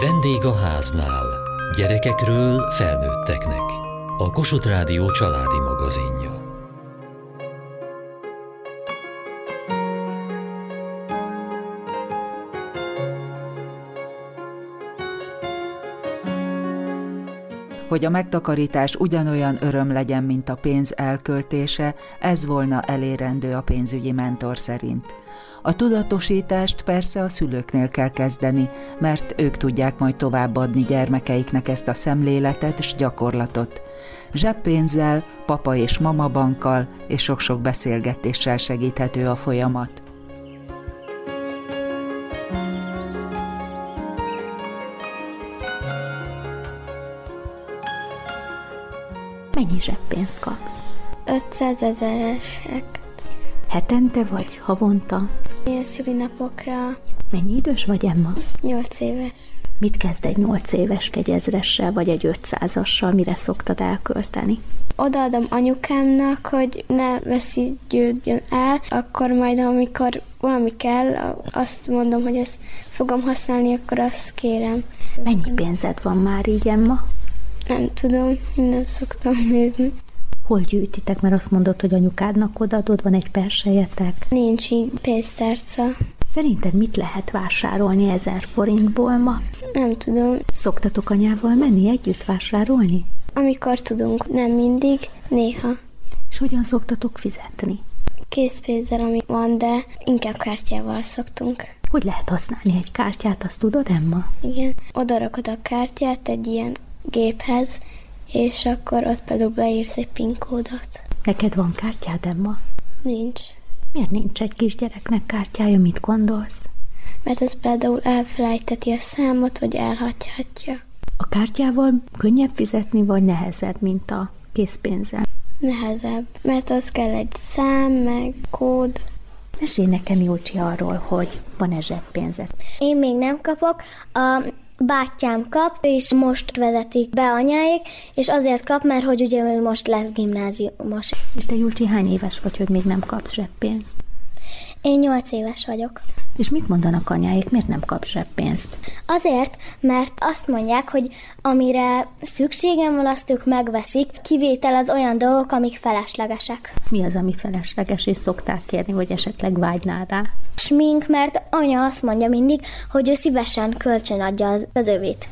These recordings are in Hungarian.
Vendég a háznál. Gyerekekről felnőtteknek. A Kossuth Rádió családi magazinja. Hogy a megtakarítás ugyanolyan öröm legyen, mint a pénz elköltése, ez volna elérendő a pénzügyi mentor szerint. A tudatosítást persze a szülőknél kell kezdeni, mert ők tudják majd továbbadni gyermekeiknek ezt a szemléletet és gyakorlatot. Zseppénzzel, papa és mama bankkal és sok-sok beszélgetéssel segíthető a folyamat. Mennyi zseppénzt kapsz? 500 ezeresek. Hetente vagy havonta? Ilyen szülinapokra Mennyi idős vagy, Emma? 8 éves. Mit kezd egy 8 éves kegyezressel, vagy egy 500-assal? Mire szoktad elkölteni? Odaadom anyukámnak, hogy ne veszígyődjön el, akkor majd amikor valami kell, azt mondom, hogy ezt fogom használni, akkor azt kérem. Mennyi pénzed van már így, Emma? Nem tudom, nem szoktam nézni. Hol gyűjtitek, mert azt mondod, hogy anyukádnak odaadod, van egy persejetek. Nincs így pénztárca. Szerinted mit lehet vásárolni ezer forintból ma? Nem tudom. Szoktatok anyával menni együtt vásárolni? Amikor tudunk, nem mindig, néha. És hogyan szoktatok fizetni? Készpénzzel, ami van, de inkább kártyával szoktunk. Hogy lehet használni egy kártyát, azt tudod, Emma? Igen, oda rakod a kártyát egy ilyen géphez, és akkor ott például beírsz egy PIN kódot. Neked van kártyád, Emma? Nincs. Miért nincs egy kisgyereknek kártyája, mit gondolsz? Mert az például elfelejteti a számot, vagy elhagyhatja. A kártyával könnyebb fizetni, vagy nehezebb, mint a készpénzzel? Nehezebb, mert az kell egy szám, meg kód. Mesélj nekem, Júcsi, arról, hogy van-e zseppénzed. Én még nem kapok, a bátyám kap, és most vezetik be anyáik, és azért kap, mert hogy ugye ő most lesz gimnáziumos. És te, Júlcsi, hány éves vagy, hogy még nem kapsz zseppénzt? Én nyolc éves vagyok. És mit mondanak anyáik, miért nem kapsz zseppénzt? Azért, mert azt mondják, hogy amire szükségem van, azt ők megveszik, kivétel az olyan dolgok, amik feleslegesek. Mi az, ami felesleges, és szokták kérni, hogy esetleg vágynál rá? Smink, mert anya azt mondja mindig, hogy ő szívesen kölcsön adja az, az övét.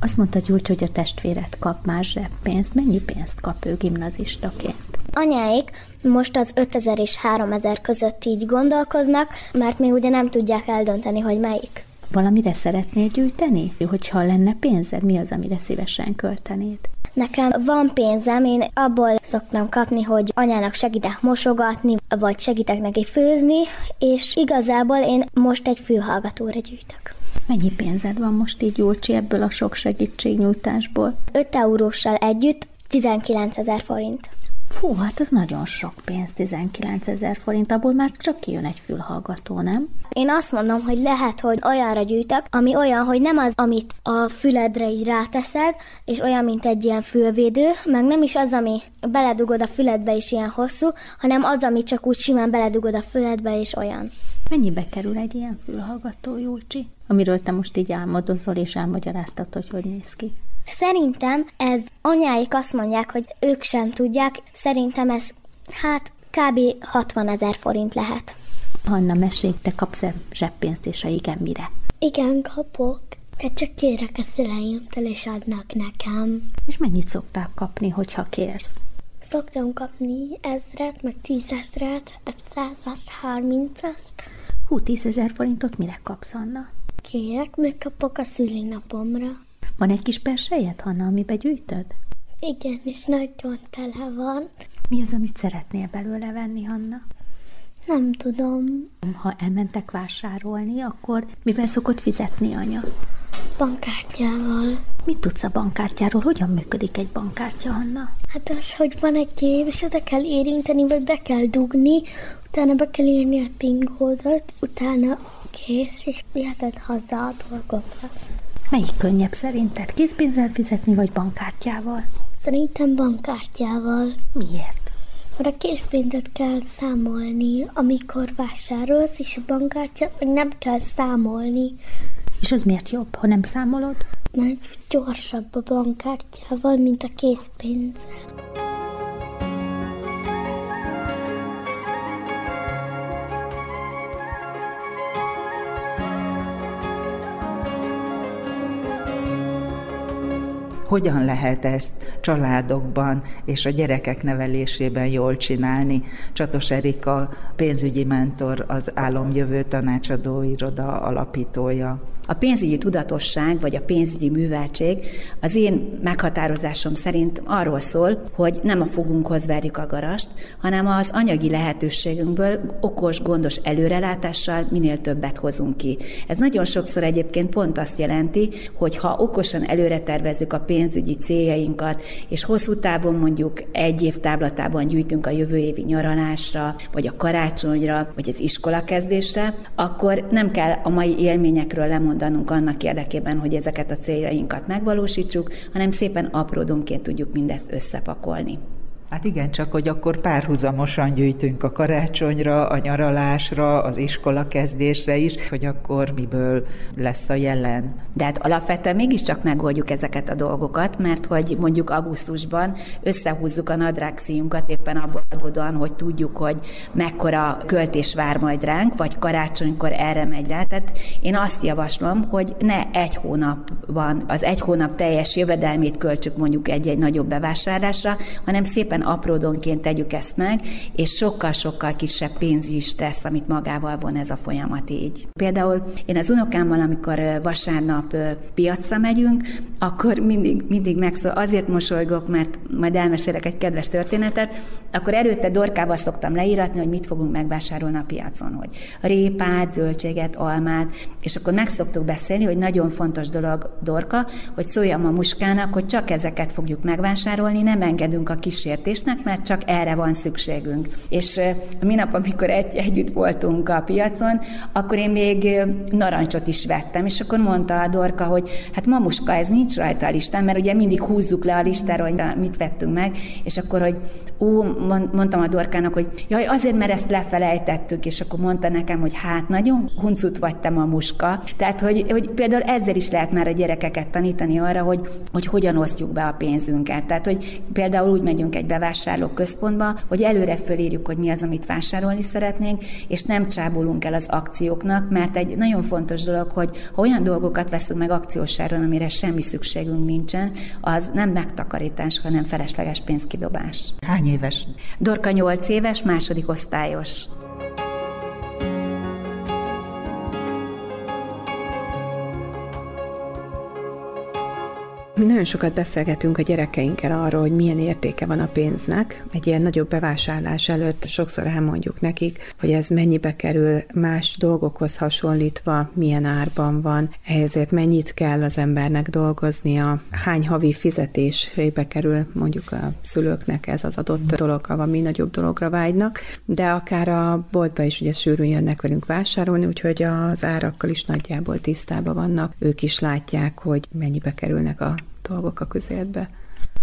Azt mondta Gyurcs, hogy a testvéret kap más zseppénzt. Mennyi pénzt kap ő gimnazistaként? Anyáik most az 5000 és 3000 között így gondolkoznak, mert még ugye nem tudják eldönteni, hogy melyik. Valamire szeretnél gyűjteni? Hogyha lenne pénzed, mi az, amire szívesen költenéd? Nekem van pénzem, én abból szoktam kapni, hogy anyának segítek mosogatni, vagy segítek neki főzni, és igazából én most egy fülhallgatóra gyűjtök. Mennyi pénzed van most így, Júlcsi, ebből a sok segítségnyújtásból? 5 euróssal együtt 19 ezer forint. Fú, hát ez nagyon sok pénz, 19 ezer forint, abból már csak kijön egy fülhallgató, nem? Én azt mondom, hogy lehet, hogy olyanra gyűjtök, ami olyan, hogy nem az, amit a füledre így ráteszed, és olyan, mint egy ilyen fülvédő, meg nem is az, ami beledugod a füledbe is ilyen hosszú, hanem az, ami csak úgy simán beledugod a füledbe, és olyan. Mennyibe kerül egy ilyen fülhallgató, Júlcsi? Amiről te most így álmodozol, és elmagyaráztad, hogy hogy néz ki. Szerintem ez anyáik azt mondják, hogy ők sem tudják. Szerintem ez hát kb. 60 ezer forint lehet. Hanna, mesélj, te kapsz-e zseppénzt, és ha igen, mire? Igen, kapok. De csak kérek a szüleimtől, és adnak nekem. És mennyit szoktál kapni, hogyha kérsz? Szoktam kapni ezret, meg tízezret, ötszázas, harmincast. Hú, tízezer forintot mire kapsz, Anna? Kérek, megkapok a szülinapomra. Van egy kis persejed, Hanna, amibe gyűjtöd? Igen, és nagyon tele van. Mi az, amit szeretnél belőle venni, Hanna? Nem tudom. Ha elmentek vásárolni, akkor mivel szokott fizetni anya? Bankkártyával. Mit tudsz a bankkártyáról? Hogyan működik egy bankkártya, Hanna? Hát az, hogy van egy gép, és oda kell érinteni, vagy be kell dugni, utána be kell írni a PIN kódot, utána kész, és viheted haza a dolgokat. Melyik könnyebb szerinted? Készpénzzel fizetni, vagy bankkártyával? Szerintem bankkártyával. Miért? Mert a készpénzet kell számolni, amikor vásárolsz, és a bankkártya meg nem kell számolni. És az miért jobb, ha nem számolod? Mert gyorsabb a bankkártyával, mint a készpénzzel. Hogyan lehet ezt családokban és a gyerekek nevelésében jól csinálni? Csatos Erika, pénzügyi mentor, az Álomjövő tanácsadó iroda alapítója. A pénzügyi tudatosság vagy a pénzügyi műveltség az én meghatározásom szerint arról szól, hogy nem a fogunkhoz verjük a garast, hanem az anyagi lehetőségünkből okos, gondos előrelátással minél többet hozunk ki. Ez nagyon sokszor egyébként pont azt jelenti, hogy ha okosan előre tervezzük a pénzügyi céljainkat, és hosszú távon mondjuk egy év táblatában gyűjtünk a jövő évi nyaralásra, vagy a karácsonyra, vagy az iskolakezdésre, akkor nem kell a mai élményekről lemondani, mondanunk annak érdekében, hogy ezeket a céljainkat megvalósítsuk, hanem szépen apródonként tudjuk mindezt összepakolni. Hát igen, csak hogy akkor párhuzamosan gyűjtünk a karácsonyra, a nyaralásra, az iskola kezdésre is, hogy akkor miből lesz a jelen. De hát alapvetően mégiscsak megoldjuk ezeket a dolgokat, mert hogy mondjuk augusztusban összehúzzuk a nadrágszíjunkat éppen abból adódóan, hogy tudjuk, hogy mekkora költés vár majd ránk, vagy karácsonykor erre megy rá. Tehát én azt javaslom, hogy ne egy hónapban, az egy hónap teljes jövedelmét költsük mondjuk egy-egy nagyobb bevásárlásra, hanem szépen szépen apródonként tegyük ezt meg, és sokkal-sokkal kisebb pénzügyi stressz, amit magával von ez a folyamat így. Például én az unokámmal, amikor vasárnap piacra megyünk, akkor mindig, mindig megszól, azért mosolygok, mert majd elmesélek egy kedves történetet, akkor előtte dorkával szoktam leíratni, hogy mit fogunk megvásárolni a piacon, hogy répát, zöldséget, almát, és akkor meg szoktuk beszélni, hogy nagyon fontos dolog, dorka, hogy szóljam a muskának, hogy csak ezeket fogjuk megvásárolni, nem engedünk a kísért fizetésnek, mert csak erre van szükségünk. És a minap, amikor egy, együtt voltunk a piacon, akkor én még narancsot is vettem, és akkor mondta a Dorka, hogy hát mamuska, ez nincs rajta a listán, mert ugye mindig húzzuk le a listára, hogy mit vettünk meg, és akkor, hogy ú, mondtam a Dorkának, hogy jaj, azért, mert ezt lefelejtettük, és akkor mondta nekem, hogy hát nagyon huncut vagy te mamuska. Tehát, hogy, hogy például ezzel is lehet már a gyerekeket tanítani arra, hogy, hogy hogyan osztjuk be a pénzünket. Tehát, hogy például úgy megyünk egy bevásárló központba, hogy előre fölírjuk, hogy mi az, amit vásárolni szeretnénk, és nem csábulunk el az akcióknak, mert egy nagyon fontos dolog, hogy ha olyan dolgokat veszünk meg akciósáron, amire semmi szükségünk nincsen, az nem megtakarítás, hanem felesleges pénzkidobás. Hány éves? Dorka 8 éves, második osztályos. Nagyon sokat beszélgetünk a gyerekeinkkel arról, hogy milyen értéke van a pénznek. Egy ilyen nagyobb bevásárlás előtt sokszor elmondjuk nekik, hogy ez mennyibe kerül más dolgokhoz hasonlítva, milyen árban van, ezért mennyit kell az embernek dolgoznia, hány havi fizetésébe kerül mondjuk a szülőknek ez az adott dolog, ha mi nagyobb dologra vágynak, de akár a boltba is ugye sűrűn jönnek velünk vásárolni, úgyhogy az árakkal is nagyjából tisztában vannak, ők is látják, hogy mennyibe kerülnek a dolgok a közérbe.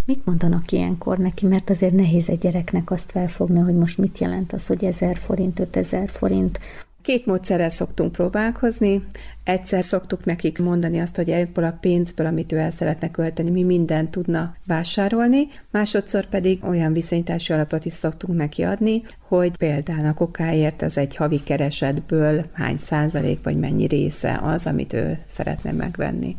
Mit mondanak ilyenkor neki, mert azért nehéz egy gyereknek azt felfogni, hogy most mit jelent az, hogy 1000 forint, 5000 forint. Két módszerrel szoktunk próbálkozni. Egyszer szoktuk nekik mondani azt, hogy ebből a pénzből, amit ő el szeretne költeni, mi mindent tudna vásárolni, másodszor pedig olyan viszonyítási alapot is szoktunk neki adni, hogy például a kokáért az egy havi keresetből hány százalék vagy mennyi része az, amit ő szeretne megvenni.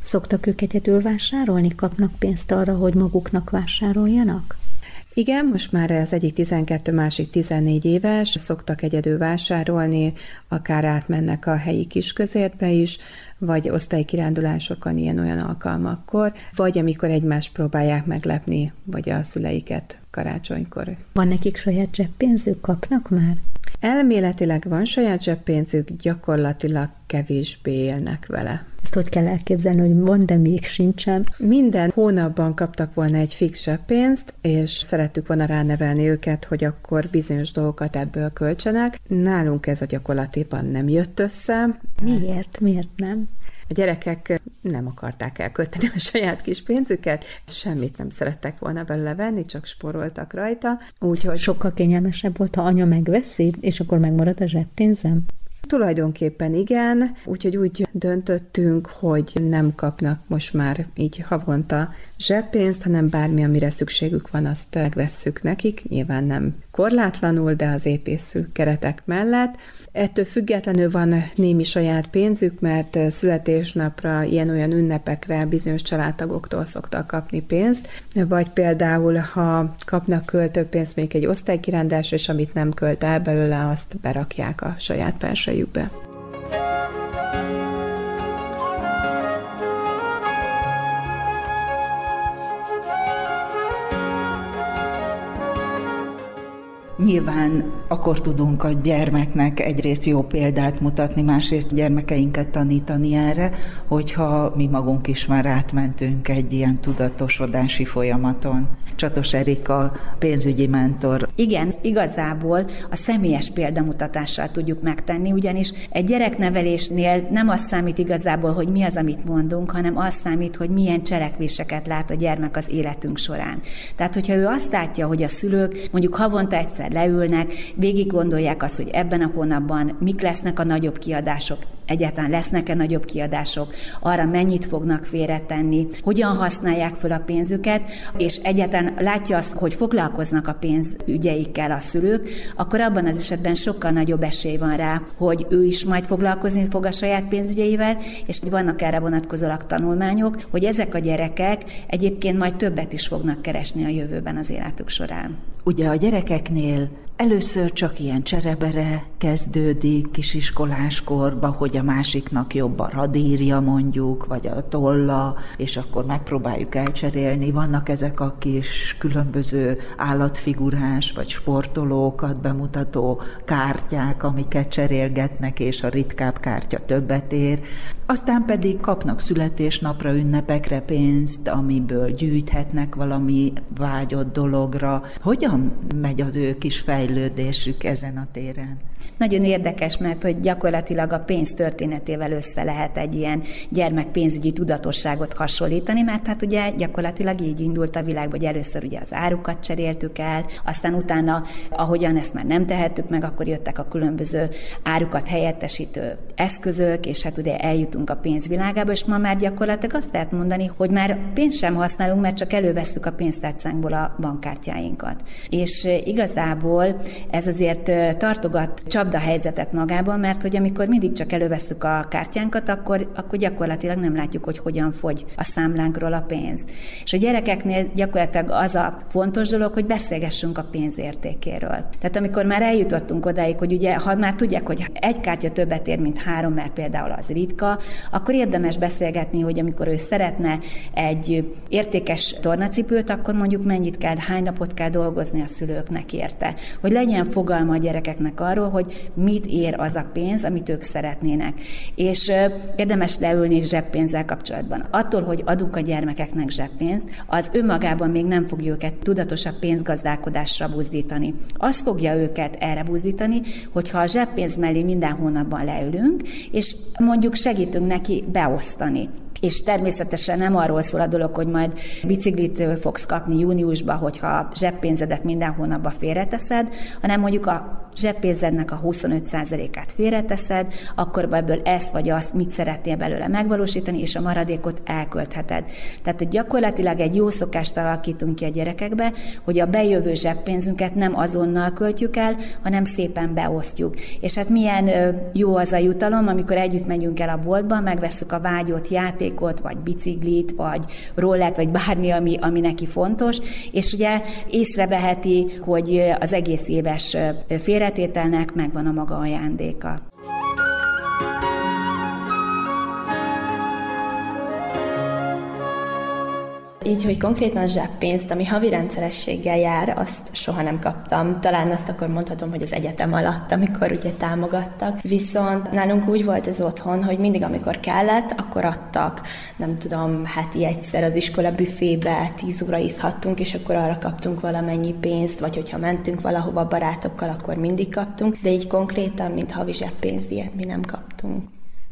Szoktak ők egyedül vásárolni? Kapnak pénzt arra, hogy maguknak vásároljanak? Igen, most már az egyik 12, másik 14 éves, szoktak egyedül vásárolni, akár átmennek a helyi kisközértbe is, vagy osztálykirándulásokon ilyen-olyan alkalmakkor, vagy amikor egymást próbálják meglepni, vagy a szüleiket karácsonykor. Van nekik saját zseppénzük, kapnak már? Elméletileg van saját zseppénzük, gyakorlatilag kevésbé élnek vele. Ezt hogy kell elképzelni, hogy van, de még sincsen? Minden hónapban kaptak volna egy fix pénzt, és szerettük volna ránevelni őket, hogy akkor bizonyos dolgokat ebből költsenek. Nálunk ez a gyakorlatiban nem jött össze. Miért? Miért nem? A gyerekek nem akarták elkölteni a saját kis pénzüket, semmit nem szerettek volna belőle venni, csak sporoltak rajta. Úgyhogy... Sokkal kényelmesebb volt, ha anya megveszi, és akkor megmarad a zseppénzem? Tulajdonképpen igen, úgyhogy úgy döntöttünk, hogy nem kapnak most már így havonta zseppénzt, hanem bármi, amire szükségük van, azt megvesszük nekik. Nyilván nem korlátlanul, de az épészű keretek mellett. Ettől függetlenül van némi saját pénzük, mert születésnapra, ilyen-olyan ünnepekre bizonyos családtagoktól szoktak kapni pénzt, vagy például, ha kapnak költőpénzt még egy osztálykirendásra, és amit nem költ el belőle, azt berakják a saját persejükbe. Nyilván akkor tudunk a gyermeknek egyrészt jó példát mutatni, másrészt gyermekeinket tanítani erre, hogyha mi magunk is már átmentünk egy ilyen tudatosodási folyamaton. Csatos Erika, pénzügyi mentor. Igen, igazából a személyes példamutatással tudjuk megtenni, ugyanis egy gyereknevelésnél nem az számít igazából, hogy mi az, amit mondunk, hanem az számít, hogy milyen cselekvéseket lát a gyermek az életünk során. Tehát, hogyha ő azt látja, hogy a szülők mondjuk havonta egyszer leülnek, végig gondolják azt, hogy ebben a hónapban mik lesznek a nagyobb kiadások, egyáltalán lesznek-e nagyobb kiadások, arra mennyit fognak félretenni, hogyan használják fel a pénzüket, és egyáltalán látja azt, hogy foglalkoznak a pénzügyeikkel a szülők, akkor abban az esetben sokkal nagyobb esély van rá, hogy ő is majd foglalkozni fog a saját pénzügyeivel, és vannak erre vonatkozólag tanulmányok, hogy ezek a gyerekek egyébként majd többet is fognak keresni a jövőben az életük során. Ugye a gyerekeknél Először csak ilyen cserebere kezdődik kisiskoláskorba, hogy a másiknak jobb a radírja mondjuk, vagy a tolla, és akkor megpróbáljuk elcserélni. Vannak ezek a kis különböző állatfigurás, vagy sportolókat bemutató kártyák, amiket cserélgetnek, és a ritkább kártya többet ér. Aztán pedig kapnak születésnapra, ünnepekre pénzt, amiből gyűjthetnek valami vágyott dologra. Hogyan megy az ő kis fejlődésük ezen a téren? Nagyon érdekes, mert hogy gyakorlatilag a pénz történetével össze lehet egy ilyen gyermekpénzügyi tudatosságot hasonlítani, mert hát ugye gyakorlatilag így indult a világ, hogy először ugye az árukat cseréltük el, aztán utána, ahogyan ezt már nem tehettük meg, akkor jöttek a különböző árukat helyettesítő eszközök, és hát ugye eljutunk a pénzvilágába, és ma már gyakorlatilag azt lehet mondani, hogy már pénzt sem használunk, mert csak elővesztük a pénztárcánkból a bankkártyáinkat. És igazából ez azért tartogat csapda helyzetet magában, mert hogy amikor mindig csak előveszük a kártyánkat, akkor, akkor gyakorlatilag nem látjuk, hogy hogyan fogy a számlánkról a pénz. És a gyerekeknél gyakorlatilag az a fontos dolog, hogy beszélgessünk a pénz értékéről. Tehát amikor már eljutottunk odáig, hogy ugye, ha már tudják, hogy egy kártya többet ér, mint három, mert például az ritka, akkor érdemes beszélgetni, hogy amikor ő szeretne egy értékes tornacipőt, akkor mondjuk mennyit kell, hány napot kell dolgozni a szülőknek érte. Hogy legyen fogalma a gyerekeknek arról, hogy mit ér az a pénz, amit ők szeretnének. És érdemes leülni zseppénzzel kapcsolatban. Attól, hogy adunk a gyermekeknek zseppénzt, az önmagában még nem fogja őket tudatosabb pénzgazdálkodásra buzdítani. Az fogja őket erre buzdítani, hogyha a zseppénz mellé minden hónapban leülünk, és mondjuk segítünk neki beosztani és természetesen nem arról szól a dolog, hogy majd biciklit fogsz kapni júniusban, hogyha zseppénzedet minden hónapban félreteszed, hanem mondjuk a zseppénzednek a 25%-át félreteszed, akkor ebből ezt vagy azt mit szeretnél belőle megvalósítani, és a maradékot elköltheted. Tehát, hogy gyakorlatilag egy jó szokást alakítunk ki a gyerekekbe, hogy a bejövő zseppénzünket nem azonnal költjük el, hanem szépen beosztjuk. És hát milyen jó az a jutalom, amikor együtt megyünk el a boltba, megveszük a vágyott játékot, vagy biciklit, vagy rollet, vagy bármi, ami, ami neki fontos, és ugye észreveheti, hogy az egész éves fél félretételnek megvan a maga ajándéka. Így, hogy konkrétan zseppénzt, ami havi rendszerességgel jár, azt soha nem kaptam. Talán azt akkor mondhatom, hogy az egyetem alatt, amikor ugye támogattak. Viszont nálunk úgy volt ez otthon, hogy mindig, amikor kellett, akkor adtak. Nem tudom, heti egyszer az iskola büfébe 10 óra iszhattunk, és akkor arra kaptunk valamennyi pénzt, vagy hogyha mentünk valahova barátokkal, akkor mindig kaptunk. De így konkrétan, mint havi zseppénz, ilyet mi nem kaptunk.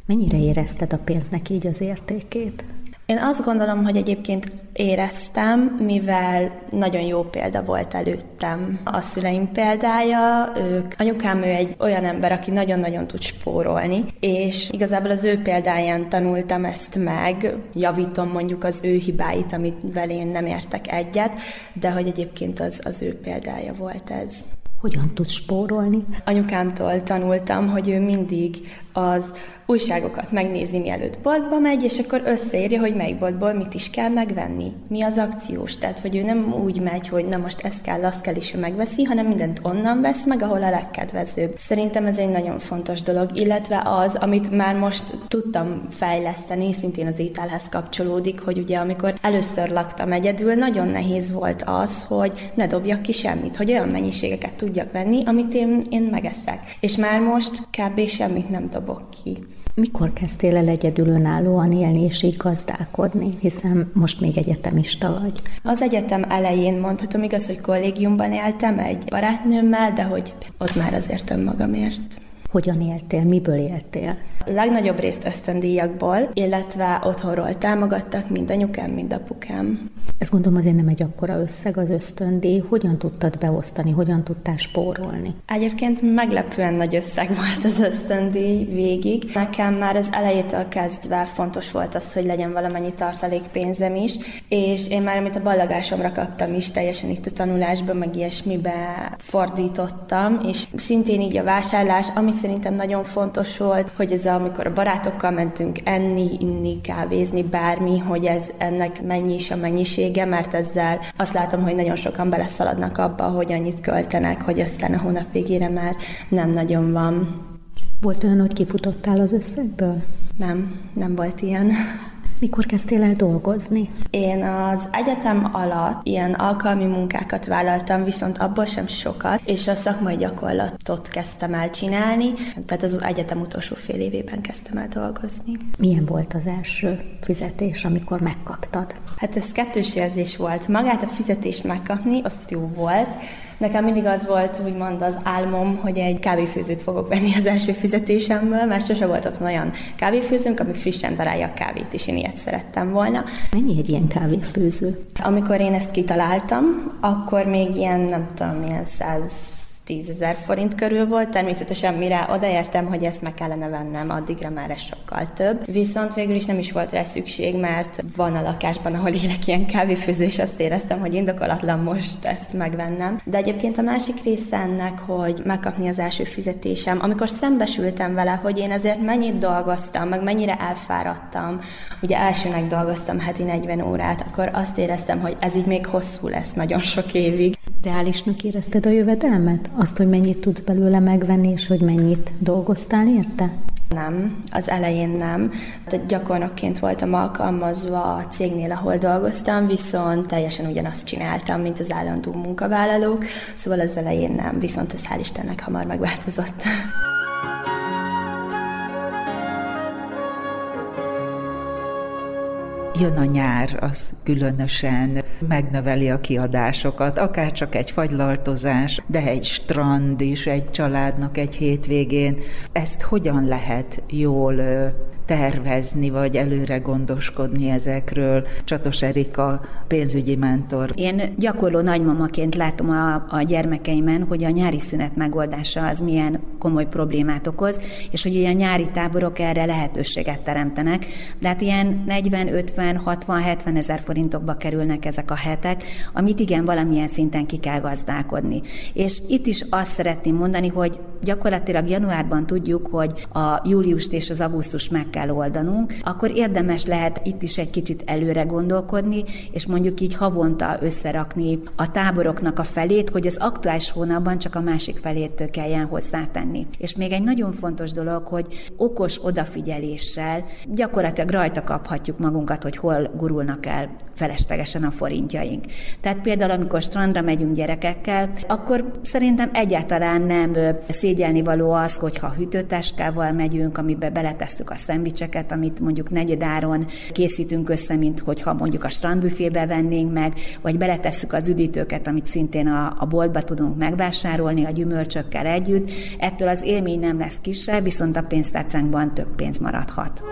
Mennyire érezted a pénznek így az értékét? Én azt gondolom, hogy egyébként éreztem, mivel nagyon jó példa volt előttem. A szüleim példája, ők, anyukám ő egy olyan ember, aki nagyon-nagyon tud spórolni, és igazából az ő példáján tanultam ezt meg, javítom mondjuk az ő hibáit, amit én nem értek egyet, de hogy egyébként az, az ő példája volt ez. Hogyan tudsz spórolni? Anyukámtól tanultam, hogy ő mindig az újságokat megnézi, mielőtt boltba megy, és akkor összeírja, hogy melyik boltból mit is kell megvenni. Mi az akciós. Tehát, hogy ő nem úgy megy, hogy na most ezt kell, azt kell, és ő megveszi, hanem mindent onnan vesz meg, ahol a legkedvezőbb. Szerintem ez egy nagyon fontos dolog, illetve az, amit már most tudtam fejleszteni, szintén az ételhez kapcsolódik, hogy ugye amikor először laktam egyedül, nagyon nehéz volt az, hogy ne dobjak ki semmit, hogy olyan mennyiségeket tudjak venni, amit én, én megeszek. És már most kb. semmit nem dobok ki. Mikor kezdtél el egyedül önállóan élni és így gazdálkodni, hiszen most még egyetemista vagy? Az egyetem elején mondhatom igaz, hogy kollégiumban éltem egy barátnőmmel, de hogy ott már azért önmagamért. Hogyan éltél, miből éltél? A legnagyobb részt ösztöndíjakból, illetve otthonról támogattak mind anyukám, mind apukám. Ez gondolom azért nem egy akkora összeg az ösztöndíj. Hogyan tudtad beosztani, hogyan tudtál spórolni? Egyébként meglepően nagy összeg volt az ösztöndíj végig. Nekem már az elejétől kezdve fontos volt az, hogy legyen valamennyi tartalékpénzem is, és én már amit a ballagásomra kaptam is, teljesen itt a tanulásban, meg ilyesmibe fordítottam, és szintén így a vásárlás, ami szerintem nagyon fontos volt, hogy ez a, amikor a barátokkal mentünk enni, inni, kávézni, bármi, hogy ez ennek mennyi is a mennyisége, mert ezzel azt látom, hogy nagyon sokan beleszaladnak abba, hogy annyit költenek, hogy aztán a hónap végére már nem nagyon van. Volt olyan, hogy kifutottál az összegből? Nem, nem volt ilyen. Mikor kezdtél el dolgozni? Én az egyetem alatt ilyen alkalmi munkákat vállaltam, viszont abból sem sokat, és a szakmai gyakorlatot kezdtem el csinálni, tehát az egyetem utolsó fél évében kezdtem el dolgozni. Milyen volt az első fizetés, amikor megkaptad? Hát ez kettős érzés volt. Magát a fizetést megkapni, az jó volt, Nekem mindig az volt, úgymond az álmom, hogy egy kávéfőzőt fogok venni az első fizetésemmel. mert sose volt otthon olyan kávéfőzőnk, ami frissen darálja a kávét, és én ilyet szerettem volna. Mennyi egy ilyen kávéfőző? Amikor én ezt kitaláltam, akkor még ilyen, nem tudom, ilyen 100 tízezer forint körül volt, természetesen mire odaértem, hogy ezt meg kellene vennem, addigra már ez sokkal több. Viszont végül is nem is volt rá szükség, mert van a lakásban, ahol élek ilyen kávéfőző, és azt éreztem, hogy indokolatlan most ezt megvennem. De egyébként a másik része ennek, hogy megkapni az első fizetésem, amikor szembesültem vele, hogy én ezért mennyit dolgoztam, meg mennyire elfáradtam, ugye elsőnek dolgoztam heti 40 órát, akkor azt éreztem, hogy ez így még hosszú lesz nagyon sok évig. Reálisnak érezted a jövedelmet? Azt, hogy mennyit tudsz belőle megvenni, és hogy mennyit dolgoztál érte? Nem, az elején nem. Gyakornokként voltam alkalmazva a cégnél, ahol dolgoztam, viszont teljesen ugyanazt csináltam, mint az állandó munkavállalók, szóval az elején nem, viszont ez hál' Istennek hamar megváltozott. Jön a nyár, az különösen megnöveli a kiadásokat, akár csak egy fagylaltozás, de egy strand is egy családnak egy hétvégén. Ezt hogyan lehet jól tervezni, vagy előre gondoskodni ezekről. Csatos Erika, pénzügyi mentor. Én gyakorló nagymamaként látom a, a gyermekeimen, hogy a nyári szünet megoldása az milyen komoly problémát okoz, és hogy ilyen nyári táborok erre lehetőséget teremtenek. De hát ilyen 40, 50, 60, 70 ezer forintokba kerülnek ezek a hetek, amit igen, valamilyen szinten ki kell gazdálkodni. És itt is azt szeretném mondani, hogy gyakorlatilag januárban tudjuk, hogy a júliust és az augusztus meg kell oldanunk, akkor érdemes lehet itt is egy kicsit előre gondolkodni, és mondjuk így havonta összerakni a táboroknak a felét, hogy az aktuális hónapban csak a másik felét kelljen hozzátenni. És még egy nagyon fontos dolog, hogy okos odafigyeléssel gyakorlatilag rajta kaphatjuk magunkat, hogy hol gurulnak el feleslegesen a forintjaink. Tehát például, amikor strandra megyünk gyerekekkel, akkor szerintem egyáltalán nem szégyelni való az, hogyha hűtőtáskával megyünk, amiben beletesszük a szendvicseket, amit mondjuk negyedáron készítünk össze, mint hogyha mondjuk a strandbüfébe vennénk meg, vagy beletesszük az üdítőket, amit szintén a, a boltba tudunk megvásárolni a gyümölcsökkel együtt. Ettől az élmény nem lesz kisebb, viszont a pénztárcánkban több pénz maradhat.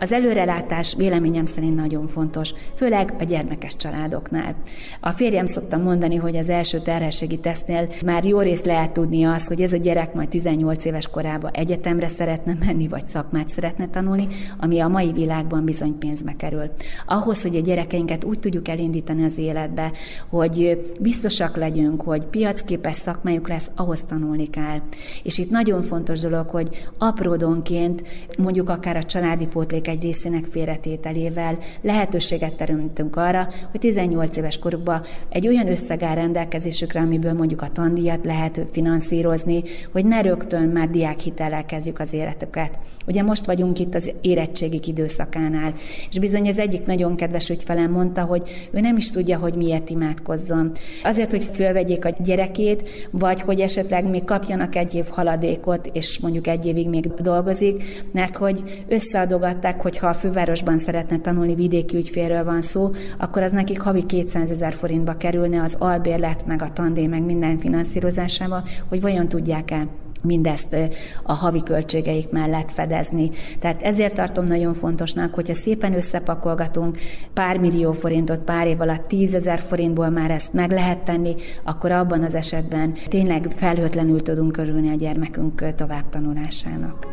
Az előrelátás véleményem szerint nagyon fontos, főleg a gyermekes családoknál. A férjem szoktam mondani, hogy az első terhességi tesztnél már jó részt lehet tudni az, hogy ez a gyerek majd 18 éves korában egyetemre szeretne menni, vagy szakmát szeretne tanulni, ami a mai világban bizony pénzbe kerül. Ahhoz, hogy a gyerekeinket úgy tudjuk elindítani az életbe, hogy biztosak legyünk, hogy piacképes szakmájuk lesz, ahhoz tanulni kell. És itt nagyon fontos dolog, hogy apródonként, mondjuk akár a családi pótlék egy részének félretételével lehetőséget teremtünk arra, hogy 18 éves korukban egy olyan összeg áll rendelkezésükre, amiből mondjuk a tandíjat lehet finanszírozni, hogy ne rögtön már diákhitellel kezdjük az életüket. Ugye most vagyunk itt az érettségi időszakánál, és bizony az egyik nagyon kedves ügyfelem mondta, hogy ő nem is tudja, hogy miért imádkozzon. Azért, hogy fölvegyék a gyerekét, vagy hogy esetleg még kapjanak egy év haladékot, és mondjuk egy évig még dolgozik, mert hogy összeadogatták, hogy ha a fővárosban szeretne tanulni, vidéki ügyfélről van szó, akkor az nekik havi 200 ezer forintba kerülne az albérlet, meg a tandé, meg minden finanszírozásába, hogy vajon tudják-e mindezt a havi költségeik mellett fedezni. Tehát ezért tartom nagyon fontosnak, hogyha szépen összepakolgatunk pár millió forintot pár év alatt, tízezer forintból már ezt meg lehet tenni, akkor abban az esetben tényleg felhőtlenül tudunk örülni a gyermekünk továbbtanulásának.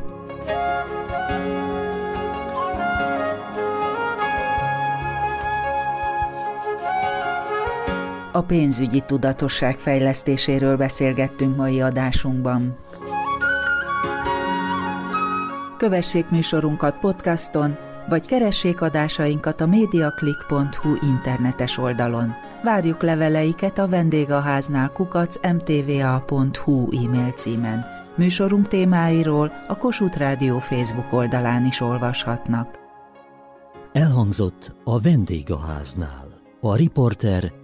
A pénzügyi tudatosság fejlesztéséről beszélgettünk mai adásunkban. Kövessék műsorunkat podcaston, vagy keressék adásainkat a mediaclick.hu internetes oldalon. Várjuk leveleiket a vendégháznál kukac mtva.hu e-mail címen. Műsorunk témáiról a Kossuth Rádió Facebook oldalán is olvashatnak. Elhangzott a vendégháznál. A riporter